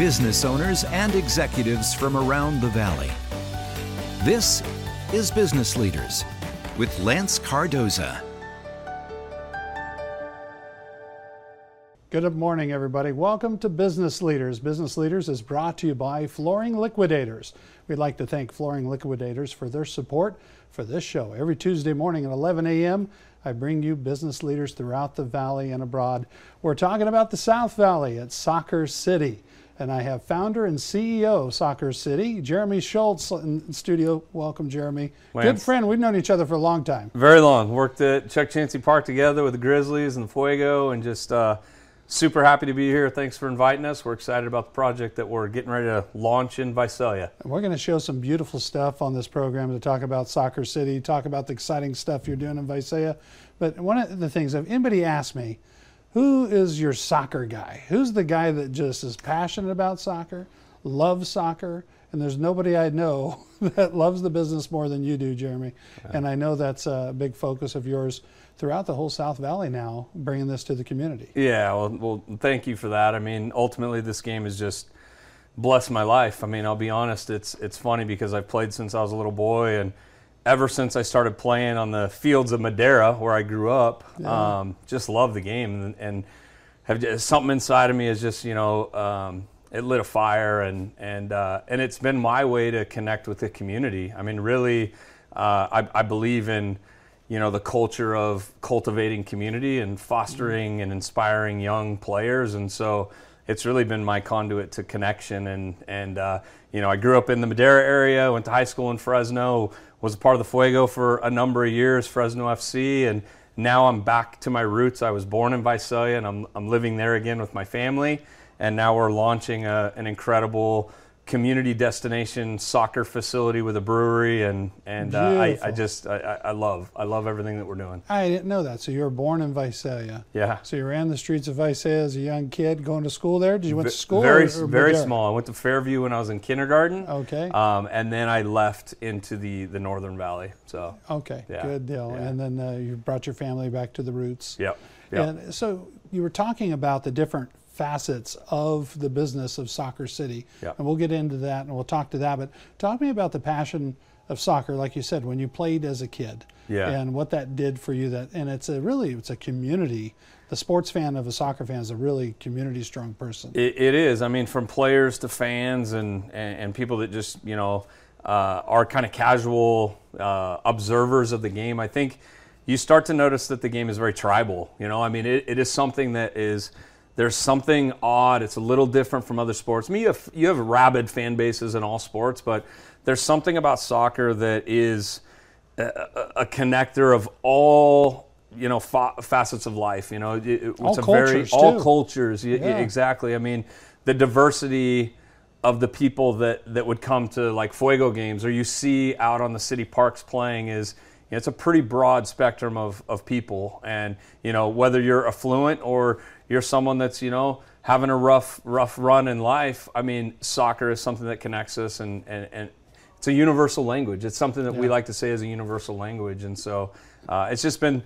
business owners and executives from around the valley. This is Business Leaders with Lance Cardoza. Good morning, everybody. Welcome to Business Leaders. Business Leaders is brought to you by Flooring Liquidators. We'd like to thank Flooring Liquidators for their support for this show. Every Tuesday morning at 11 a.m., I bring you business leaders throughout the valley and abroad. We're talking about the South Valley at Soccer City. And I have founder and CEO of Soccer City, Jeremy Schultz, in studio. Welcome, Jeremy. Lance. Good friend. We've known each other for a long time. Very long. Worked at Chukchansi Park together with the Grizzlies and the Fuego, and just uh, super happy to be here. Thanks for inviting us. We're excited about the project that we're getting ready to launch in Visalia. We're going to show some beautiful stuff on this program to talk about Soccer City, talk about the exciting stuff you're doing in Visalia. But one of the things, if anybody asks me, who is your soccer guy? Who's the guy that just is passionate about soccer, loves soccer? And there's nobody I know that loves the business more than you do, Jeremy. Yeah. And I know that's a big focus of yours throughout the whole South Valley now, bringing this to the community. Yeah, well, well thank you for that. I mean, ultimately, this game has just blessed my life. I mean, I'll be honest, it's it's funny because I've played since I was a little boy, and ever since I started playing on the fields of Madera, where I grew up, yeah. um, just love the game and, and have just, something inside of me is just you know um, it lit a fire and and uh, and it's been my way to connect with the community. I mean, really, uh, I, I, believe in you know the culture of cultivating community and fostering mm-hmm. and inspiring young players, and so it's really been my conduit to connection and and uh, you know I grew up in the Madera area, went to high school in Fresno was a part of the Fuego for a number of years, Fresno FC, and now I'm back to my roots. I was born in Visalia, and I'm, I'm living there again with my family. And now we're launching a, an incredible community destination soccer facility with a brewery and and uh, I, I just I, I love I love everything that we're doing. I didn't know that. So you were born in Visalia. Yeah. So you ran the streets of Visalia as a young kid, going to school there. Did you went to school? Very or, or very small. I went to Fairview when I was in kindergarten. Okay. Um, and then I left into the the Northern Valley. So. Okay. Yeah. Good deal. Yeah. And then uh, you brought your family back to the roots. Yep. Yep. And so you were talking about the different facets of the business of Soccer City. Yep. And we'll get into that and we'll talk to that. But talk to me about the passion of soccer, like you said, when you played as a kid. Yeah. And what that did for you. That and it's a really it's a community. The sports fan of a soccer fan is a really community strong person. it, it is. I mean, from players to fans and, and, and people that just, you know, uh, are kind of casual uh, observers of the game. I think you start to notice that the game is very tribal. You know, I mean, it, it is something that is there's something odd. It's a little different from other sports. I mean, you have, you have rabid fan bases in all sports, but there's something about soccer that is a, a connector of all you know fa- facets of life. You know, it, it's all a cultures very too. all cultures. Yeah. Exactly. I mean, the diversity of the people that that would come to like Fuego games or you see out on the city parks playing is it's a pretty broad spectrum of, of people and you know whether you're affluent or you're someone that's you know having a rough rough run in life. I mean soccer is something that connects us and and, and it's a universal language. It's something that yeah. we like to say is a universal language. And so uh, it's just been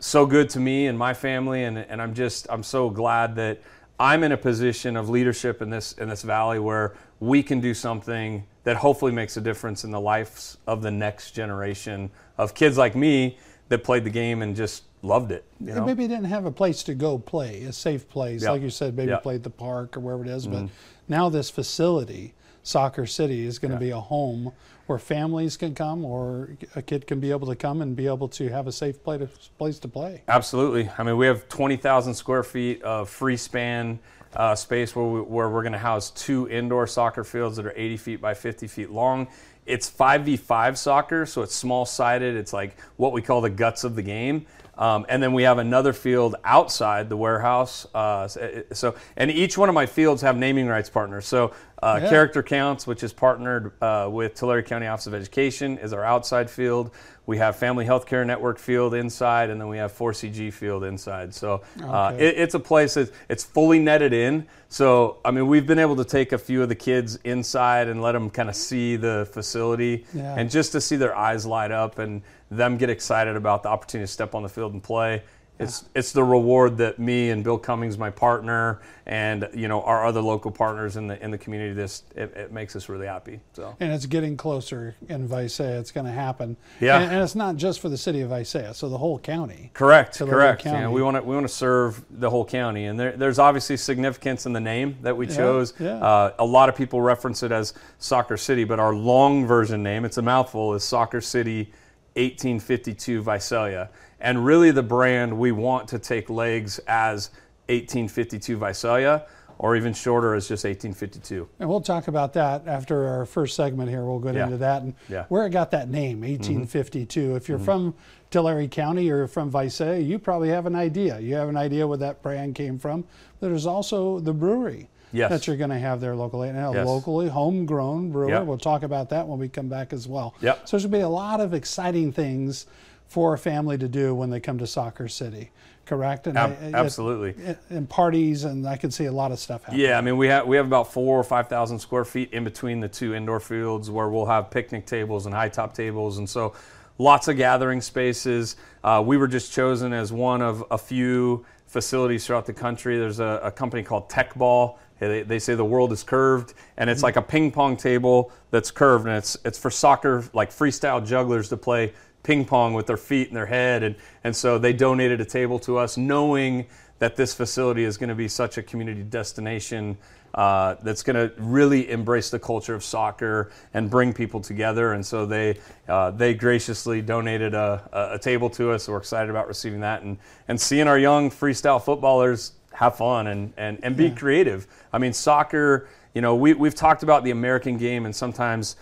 so good to me and my family. And, and i'm just i'm so glad that i'm in a position of leadership in this in this valley where we can do something that hopefully makes a difference in the lives of the next generation of kids like me that played the game and just loved it. You know? Maybe didn't have a place to go play, a safe place, like you said. Maybe yep. played the park or wherever it is. Mm-hmm. But now this facility, Soccer City, is going to Yeah. be a home where families can come, or a kid can be able to come and be able to have a safe play to, place to play. Absolutely. I mean, we have 20,000 square feet of free span uh, space where, we, where we're going to house two indoor soccer fields that are 80 feet by 50 feet long. It's 5v5 soccer, so it's small sided. It's like what we call the guts of the game. Um, and then we have another field outside the warehouse. Uh, so, and each one of my fields have naming rights partners. So, uh, Yeah. Character Counts, which is partnered uh, with Tulare County Office of Education, is our outside field. We have Family Healthcare Network field inside, and then we have 4CG field inside. So uh, Okay. it, it's a place that it's fully netted in. So I mean, we've been able to take a few of the kids inside and let them kind of see the facility, Yeah. and just to see their eyes light up and them get excited about the opportunity to step on the field and play. It's it's the reward that me and Bill Cummings, my partner, and you know our other local partners in the in the community. This it, it makes us really happy. So And it's getting closer in Visalia. It's going to happen. Yeah. And, and it's not just for the city of Visalia, so the whole county. correct, correct. County. we want to we want to serve the whole county, and there, there's obviously significance in the name that we chose. yeah. Uh, a lot of people reference it as Soccer City, but our long version name, it's a mouthful, is Soccer City 1852 Visalia. And really, the brand we want to take legs as 1852 Visalia, or even shorter as just 1852. And we'll talk about that after our first segment here. We'll get Yeah. into that and Yeah. where it got that name, mm-hmm. 1852. If you're mm-hmm. from Tulare County or from Visalia, you probably have an idea. You have an idea where that brand came from. There's also the brewery Yes. that you're going to have there locally, and a Yes. locally homegrown brewer. Yep. We'll talk about that when we come back as well. Yep. So there's going to be a lot of exciting things for a family to do when they come to Soccer City. Correct? And Ab- I- it- absolutely. and parties, and I can see a lot of stuff happening. Yeah, I mean we have we have about four or five thousand square feet in between the two indoor fields where we'll have picnic tables and high top tables, and so lots of gathering spaces. Uh, we were just chosen as one of a few facilities throughout the country. There's a, a company called Teqball. They, they say the world is curved, and it's like a ping pong table that's curved, and it's it's for soccer like freestyle jugglers to play ping pong with their feet and their head, and and so they donated a table to us, knowing that this facility is going to be such a community destination uh, that's going to really embrace the culture of soccer and bring people together. And so they uh, they graciously donated a, a, table to us. We're excited about receiving that and and seeing our young freestyle footballers have fun and and, and be creative. I mean, soccer. You know, we we've talked about the American game and sometimes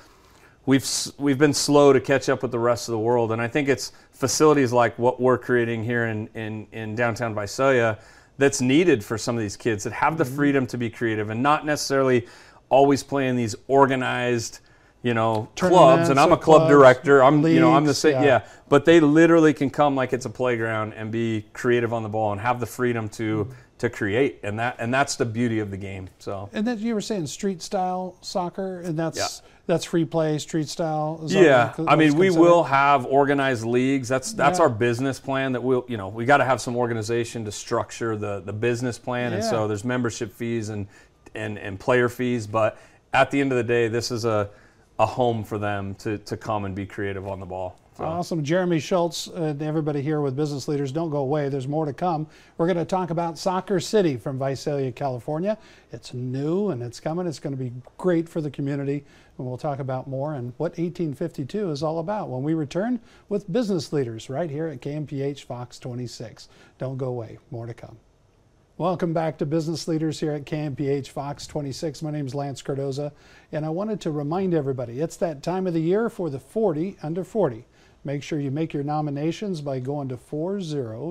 we've we've been slow to catch up with the rest of the world, and I think it's facilities like what we're creating here in in, in downtown Visalia that's needed for some of these kids that have the freedom to be creative and not necessarily always playing these organized you know clubs and i'm a club clubs, director i'm you know i'm the same yeah. yeah but they literally can come like it's a playground and be creative on the ball and have the freedom to to create and that and that's the beauty of the game so And then you were saying street style soccer, and that's Yeah. that's free play, street style. Is Yeah, I mean, we considered? will have organized leagues. That's that's Yeah. our business plan. That we'll, you know, we got to have some organization to structure the the business plan, and so there's membership fees and and and player fees. But at the end of the day, this is a a home for them to to come and be creative on the ball. So. Awesome. Jeremy Schultz and everybody here with Business Leaders, don't go away. There's more to come. We're going to talk about Soccer City from Visalia, California. It's new and it's coming. It's going to be great for the community. And we'll talk about more and what 1852 is all about when we return with Business Leaders right here at KMPH Fox 26. Don't go away. More to come. Welcome back to Business Leaders here at KMPH Fox 26. My name is Lance Cardoza, and I wanted to remind everybody it's that time of the year for the 40 under 40. Make sure you make your nominations by going to 40,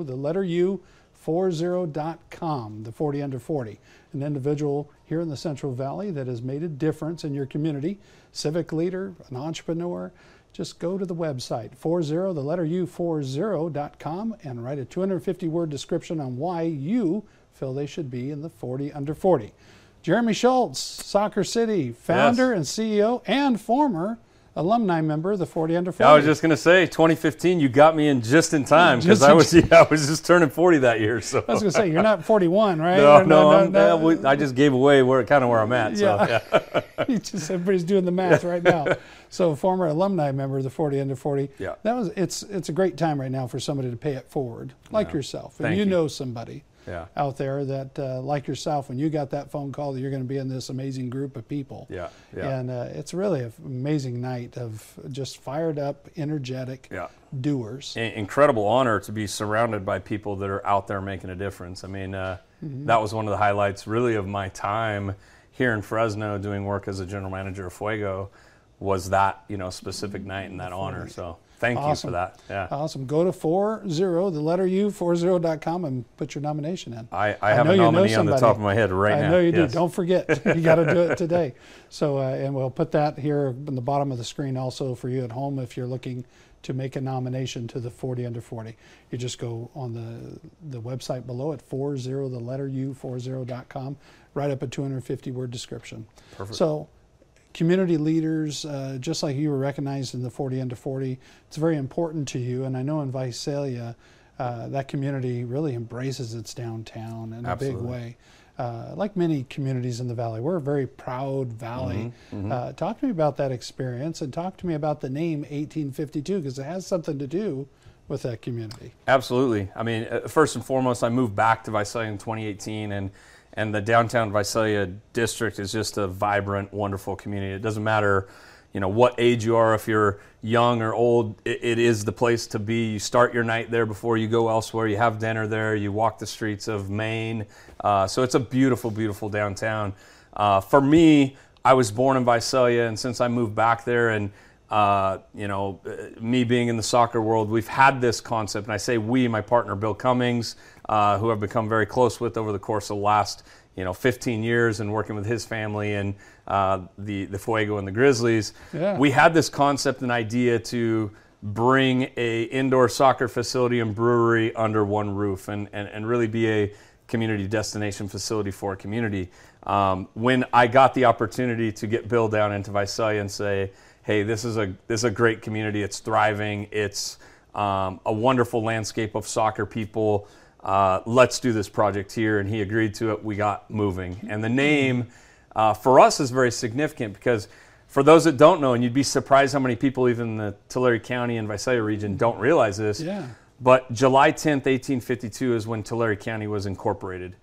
the letter U, 40.com, the 40 under 40. An individual here in the Central Valley that has made a difference in your community, civic leader, an entrepreneur. Just go to the website, 40, the letter U, 40.com, and write a 250 word description on why you feel they should be in the 40 under 40. Jeremy Schultz, Soccer City, founder and CEO and former alumni member of the 40 under 40. I was just gonna say, 2015, you got me in just in time because I was yeah, I was just turning 40 that year. So I was going to say, you're not 41, right? no, Or no, I'm, yeah, I just gave away where kind of where I'm at. So Yeah. yeah. Just everybody's doing the math right now. So former alumni member of the 40 under 40. Yeah. That was it's it's a great time right now for somebody to pay it forward, like yourself, and you, you. know somebody Yeah. out there that uh, like yourself when you got that phone call that you're going to be in this amazing group of people. Yeah, yeah. And uh, it's really an amazing night of just fired up, energetic Yeah. doers. in- incredible honor to be surrounded by people that are out there making a difference. I mean, uh, that was one of the highlights, really, of my time here in Fresno doing work as a general manager of Fuego. Was that you know specific night and that honor? So thank you for that. Yeah, Awesome. Go to 40, the letter U, 40.com and put your nomination in. I, I have know a you know nominee on the top of my head right I now. know you Yes. do. Don't forget. you got to do it today. So, uh, and we'll put that here in the bottom of the screen also for you at home if you're looking to make a nomination to the 40 under 40. You just go on the the website below at 40, the letter U, 40.com, write up a 250 word description. Perfect. So, community leaders, uh, just like you were recognized in the 40 under 40, it's very important to you. And I know in Visalia, uh, that community really embraces its downtown in Absolutely. a big way. Uh, like many communities in the valley, we're a very proud valley. Mm-hmm, Uh, talk to me about that experience and talk to me about the name 1852 because it has something to do with that community. Absolutely. I mean, uh, first and foremost, I moved back to Visalia in 2018, and and the downtown Visalia district is just a vibrant, wonderful community. It doesn't matter, you know, what age you are, if you're young or old. It, it is the place to be. You start your night there before you go elsewhere. You have dinner there. You walk the streets of Main. Uh, so it's a beautiful, beautiful downtown. Uh, for me, I was born in Visalia, and since I moved back there and uh, you know, uh, me being in the soccer world, we've had this concept, and I say we, my partner Bill Cummings, uh, who I've become very close with over the course of the last, you know, 15 years, and working with his family and uh, the the Fuego and the Grizzlies. Yeah. We had this concept and idea to bring a indoor soccer facility and brewery under one roof, and and, and really be a community destination facility for a community. Um, when I got the opportunity to get Bill down into Visalia and say, hey, this is a this is a great community. It's thriving. It's um, a wonderful landscape of soccer people. Uh, let's do this project here, and he agreed to it. We got moving, and the name uh, for us is very significant because for those that don't know, and you'd be surprised how many people, even in the Tulare County and Visalia region, don't realize this. Yeah. But July 10th, 1852 is when Tulare County was incorporated.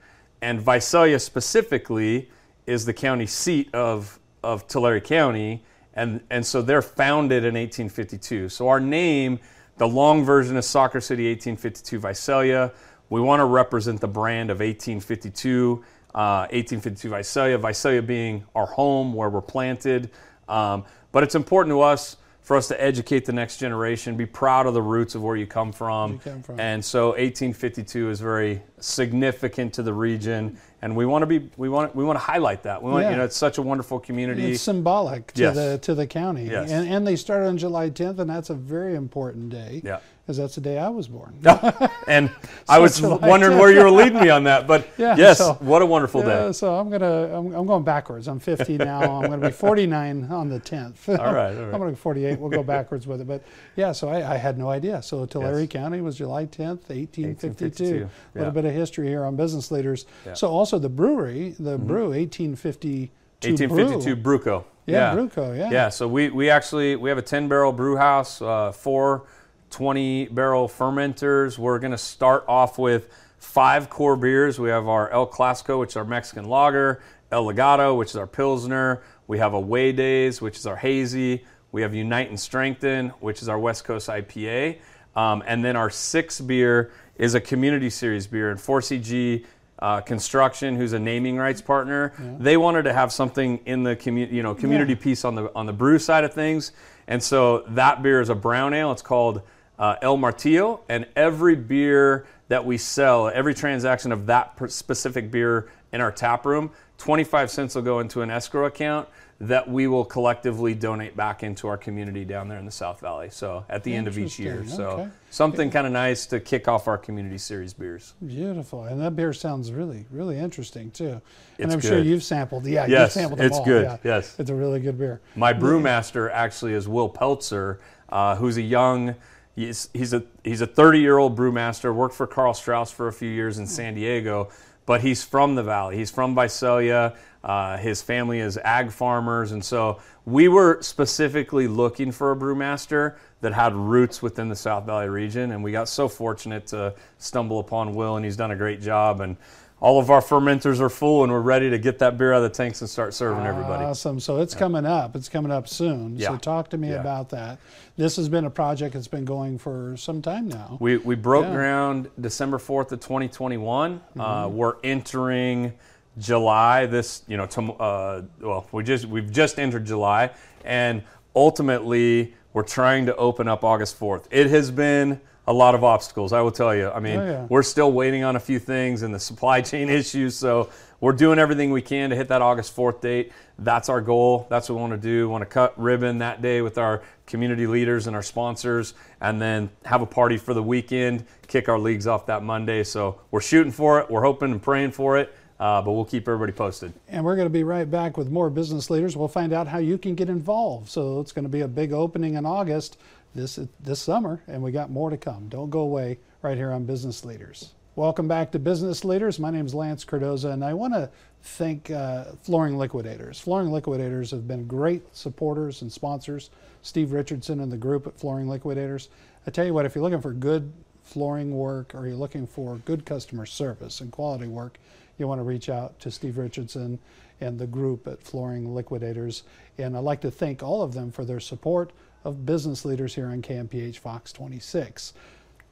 And Visalia specifically is the county seat of, of Tulare County. And, and so they're founded in 1852. So our name, the long version is Soccer City 1852 Visalia. We want to represent the brand of 1852, uh, 1852 Visalia, Visalia being our home where we're planted. Um, but it's important to us for us to educate the next generation, be proud of the roots of where you come from. You come from. And so 1852 is very significant to the region, and we want to be we want we want to highlight that. We want Yeah. you know it's such a wonderful community. It's symbolic to Yes. the to the county, Yes. and, and they started on July 10th, and that's a very important day. Yeah. Because that's the day I was born. and I was July wondering where you were leading me on that, but Yeah, yes, so- what a wonderful Yeah, day. so I'm gonna I'm, I'm going backwards. I'm 50 now. I'm gonna be 49 on the 10th. All right, all right. I'm gonna be 48. We'll go backwards with it, but yeah. So I, I had no idea. So Tulare Yes. County was July 10th, 1852. 1852, A little bit of history here on business leaders. Yeah. Mm-hmm. So also the brewery, the brew 1852. 1852 brew. Bruco. Yeah, Brew Co, yeah. Yeah. So we, we actually we have a 10 barrel brew house, uh, four 20 barrel fermenters. We're going to start off with five core beers. We have our El Clasico, which is our Mexican lager, El Legado, which is our Pilsner. We have Away Days, which is our hazy. We have Unite and Strengthen, which is our West Coast IPA. Um, and then our sixth beer is a community series beer. And 4CG uh, Construction, who's a naming rights partner, they wanted to have something in the community, you know, community Yeah. piece on the on the brew side of things. And so that beer is a brown ale. It's called uh, El Martillo, and every beer that we sell, every transaction of that per- specific beer in our tap room, 25 cents will go into an escrow account that we will collectively donate back into our community down there in the South Valley. So at the end of each year. So okay. something kind of nice to kick off our community series beers. Beautiful, and that beer sounds really, really interesting too. and It's I'm sure you've sampled. Yeah, you've Yes, sampled them it's all. good, Yeah. yes. it's a really good beer. My brewmaster actually is Will Peltzer, uh, who's a young. He's, he's a he's a 30 year old brewmaster. Worked for Karl Strauss for a few years in San Diego, but he's from the valley. He's from Visalia. Uh, his family is ag farmers, and so we were specifically looking for a brewmaster that had roots within the South Valley region, and we got so fortunate to stumble upon Will, and he's done a great job. And all of our fermenters are full, and we're ready to get that beer out of the tanks and start serving everybody. Awesome. So it's coming up. It's coming up soon. Yeah. So talk to me Yeah. about that. This has been a project that's been going for some time now. We, we broke Yeah. ground December 4th of 2021. Uh, we're entering July this, you know, tom- uh, well, we just, we've just entered July and ultimately we're trying to open up August 4th. It has been a lot of obstacles, I will tell you. I mean, Oh, yeah. we're still waiting on a few things and the supply chain issues. So we're doing everything we can to hit that August 4th date. That's our goal. That's what we want to do. We want to cut ribbon that day with our community leaders and our sponsors, and then have a party for the weekend, kick our leagues off that Monday. So we're shooting for it. We're hoping and praying for it, uh, but we'll keep everybody posted. And we're going to be right back with more business leaders. We'll find out how you can get involved. So it's going to be a big opening in August this this summer, and we got more to come. Don't go away. right here on Business Leaders. Welcome back to Business Leaders. My name is Lance Cardoza, and I want to thank uh, Flooring Liquidators. Flooring Liquidators have been great supporters and sponsors. Steve Richardson and the group at Flooring Liquidators. I tell you what, if you're looking for good flooring work or you're looking for good customer service and quality work, you want to reach out to Steve Richardson and the group at Flooring Liquidators. And I'd like to thank all of them for their support of business leaders here on KMPH Fox 26.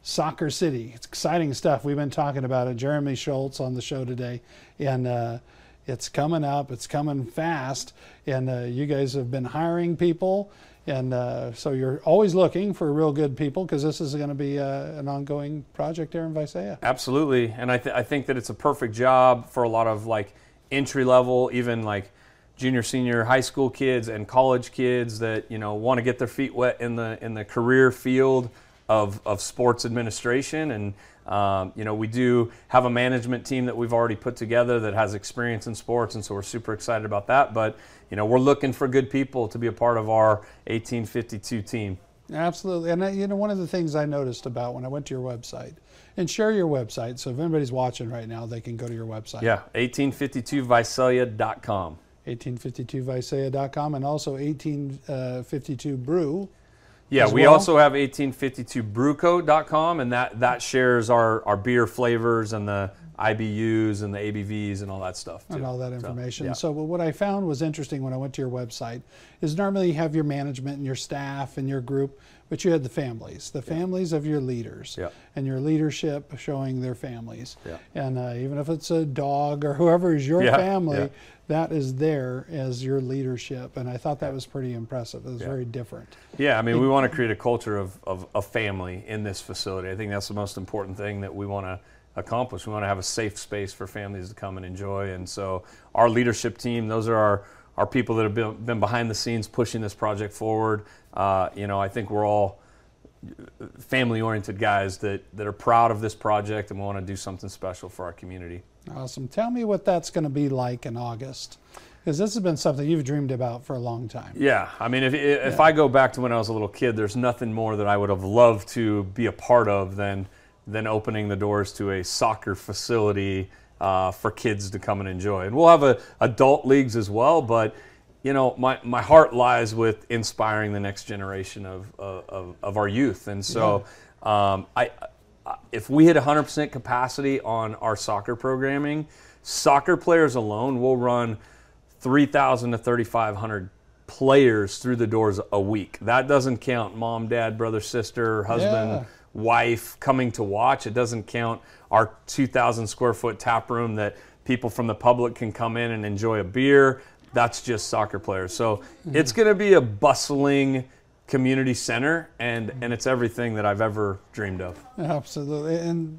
Soccer City. It's exciting stuff. We've been talking about it. Jeremy Schultz on the show today, and uh, it's coming up. It's coming fast, and uh, you guys have been hiring people, and uh, so you're always looking for real good people because this is going to be uh, an ongoing project there in Visalia. Absolutely, and I, th- I think that it's a perfect job for a lot of like entry level, even like junior, senior, high school kids and college kids that you know want to get their feet wet in the in the career field of, of sports administration. And, um, you know, we do have a management team that we've already put together that has experience in sports. And so we're super excited about that. But, you know, we're looking for good people to be a part of our 1852 team. Absolutely. And, uh, you know, one of the things I noticed about when I went to your website, and share your website. So if anybody's watching right now, they can go to your website. Yeah, 1852visalia.com. 1852visalia.com and also 1852 brew yeah, we well. also have 1852brewco.com, and that, that shares our, our beer flavors and the IBUs and the ABVs and all that stuff. Too. And all that information. So, yeah. so, what I found was interesting when I went to your website is normally you have your management and your staff and your group, but you had the families, the families of your leaders, yeah. and your leadership showing their families. And uh, even if it's a dog or whoever is your family, that is there as your leadership. And I thought that was pretty impressive. It was very different. Yeah, I mean, we want to create a culture of, of a family in this facility. I think that's the most important thing that we want to accomplish. We want to have a safe space for families to come and enjoy. And so, our leadership team, those are our, our people that have been, been behind the scenes pushing this project forward. Uh, you know, I think we're all family oriented guys that, that are proud of this project and want to do something special for our community. Awesome. Tell me what that's going to be like in August. Because this has been something you've dreamed about for a long time. Yeah, I mean, if, if yeah. I go back to when I was a little kid, there's nothing more that I would have loved to be a part of than than opening the doors to a soccer facility uh, for kids to come and enjoy. And we'll have a, adult leagues as well, but you know, my, my heart lies with inspiring the next generation of, of, of our youth. And so um, I, if we hit 100% capacity on our soccer programming, soccer players alone will run 3,000 to 3,500 players through the doors a week. That doesn't count mom, dad, brother, sister, husband, yeah. Wife coming to watch. It doesn't count our 2,000 square foot tap room that people from the public can come in and enjoy a beer. That's just soccer players. So mm-hmm. it's going to be a bustling community center, and, and it's everything that I've ever dreamed of. Absolutely. And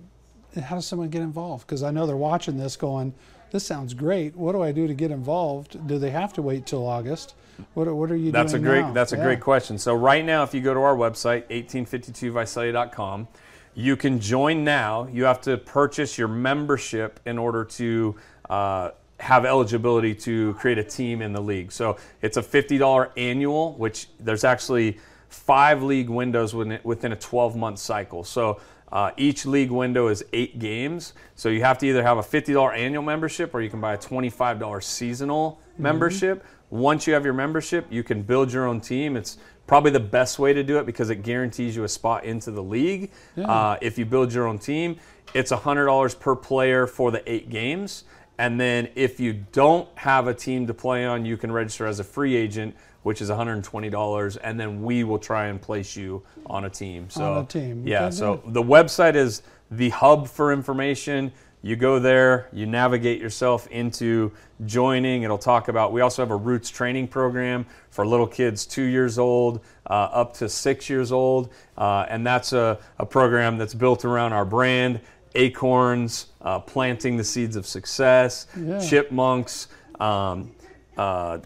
how does someone get involved? Because I know they're watching this going, this sounds great. What do I do to get involved? Do they have to wait till August? What, what are you that's doing a great now? that's a yeah. great question. So right now, if you go to our website 1852visalia.com, you can join now. You have to purchase your membership in order to uh, have eligibility to create a team in the league. So it's a $50 annual, which there's actually five league windows within a 12 month cycle. So uh, each league window is eight games. So you have to either have a $50 annual membership or you can buy a $25 seasonal mm-hmm. membership. Once you have your membership, you can build your own team. It's probably the best way to do it because it guarantees you a spot into the league. Yeah. Uh, if you build your own team, it's $100 per player for the eight games. And then if you don't have a team to play on, you can register as a free agent, which is $120, and then we will try and place you on a team. So, on a team. Yeah, okay, so the website is the hub for information. You go there, you navigate yourself into joining. It'll talk about, we also have a roots training program for little kids two years old uh, up to six years old. Uh, and that's a, a program that's built around our brand acorns, uh, planting the seeds of success, yeah. chipmunks. Um, uh,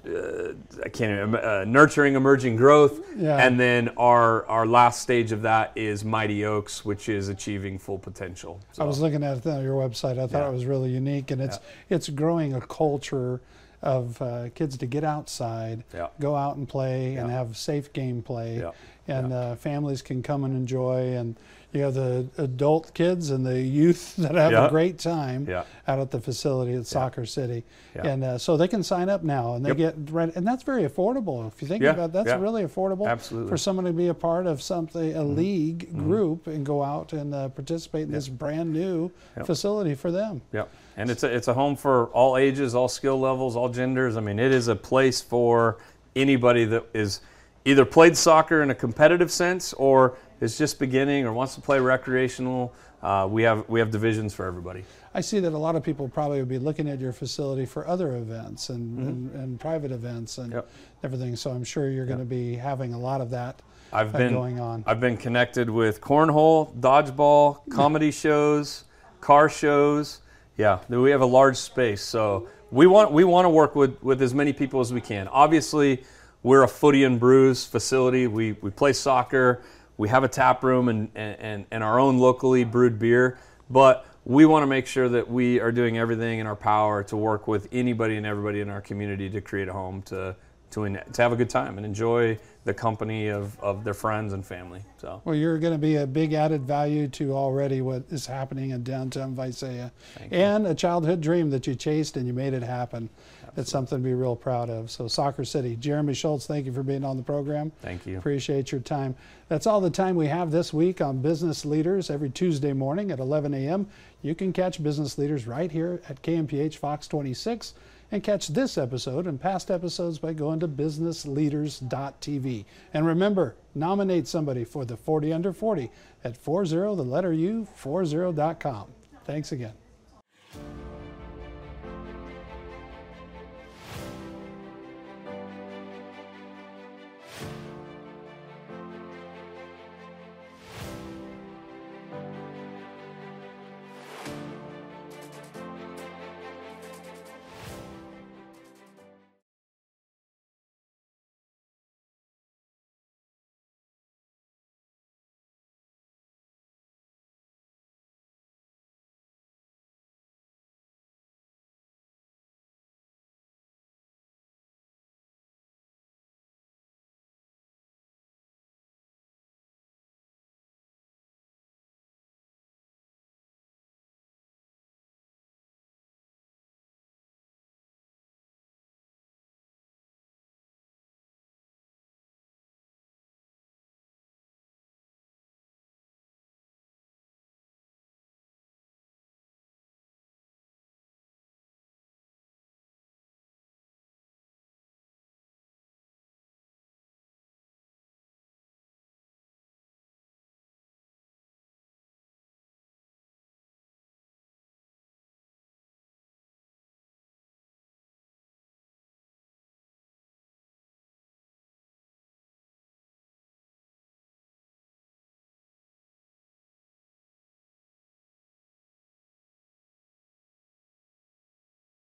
I can't uh, nurturing emerging growth, yeah. and then our our last stage of that is Mighty Oaks, which is achieving full potential. So, I was looking at your website. I thought yeah. it was really unique, and it's yeah. it's growing a culture of uh, kids to get outside, go out and play, and have safe gameplay and uh, families can come and enjoy. And you have the adult kids and the youth that have Yeah. a great time Yeah. out at the facility at Soccer City. Yeah. And uh, so they can sign up now, and they Yep. get rent, and that's very affordable. If you think Yeah, about it, that's yeah. really affordable Absolutely. Mm-hmm. for someone to be a part of something, a league group, and go out and uh, participate in this brand new Yep. facility for them. Yep. And it's a, it's a home for all ages, all skill levels, all genders. I mean, it is a place for anybody that is either played soccer in a competitive sense or is just beginning or wants to play recreational. Uh, we have we have divisions for everybody. I see that a lot of people probably would be looking at your facility for other events and, and, and private events and. Yep. everything. So I'm sure you're going to be having a lot of that I've uh, been going on. I've been connected with cornhole, dodgeball, comedy shows, car shows. Yeah, we have a large space, so we want we want to work with with as many people as we can. Obviously, we're a footy and brews facility. We we play soccer. We have a tap room and and, and our own locally brewed beer, but we want to make sure that we are doing everything in our power to work with anybody and everybody in our community to create a home to to, en- to have a good time and enjoy the company of, of their friends and family. So Well, you're going to be a big added value to already what is happening in downtown Visalia, and a childhood dream that you chased and you made it happen. It's something to be real proud of. So, Soccer City, Jeremy Schultz, thank you for being on the program. Thank you. Appreciate your time. That's all the time we have this week on Business Leaders every Tuesday morning at 11 a.m. You can catch Business Leaders right here at KMPH Fox 26 and catch this episode and past episodes by going to businessleaders.tv. And remember, nominate somebody for the 40 under 40 at 40 the letter U 40.com. Thanks again.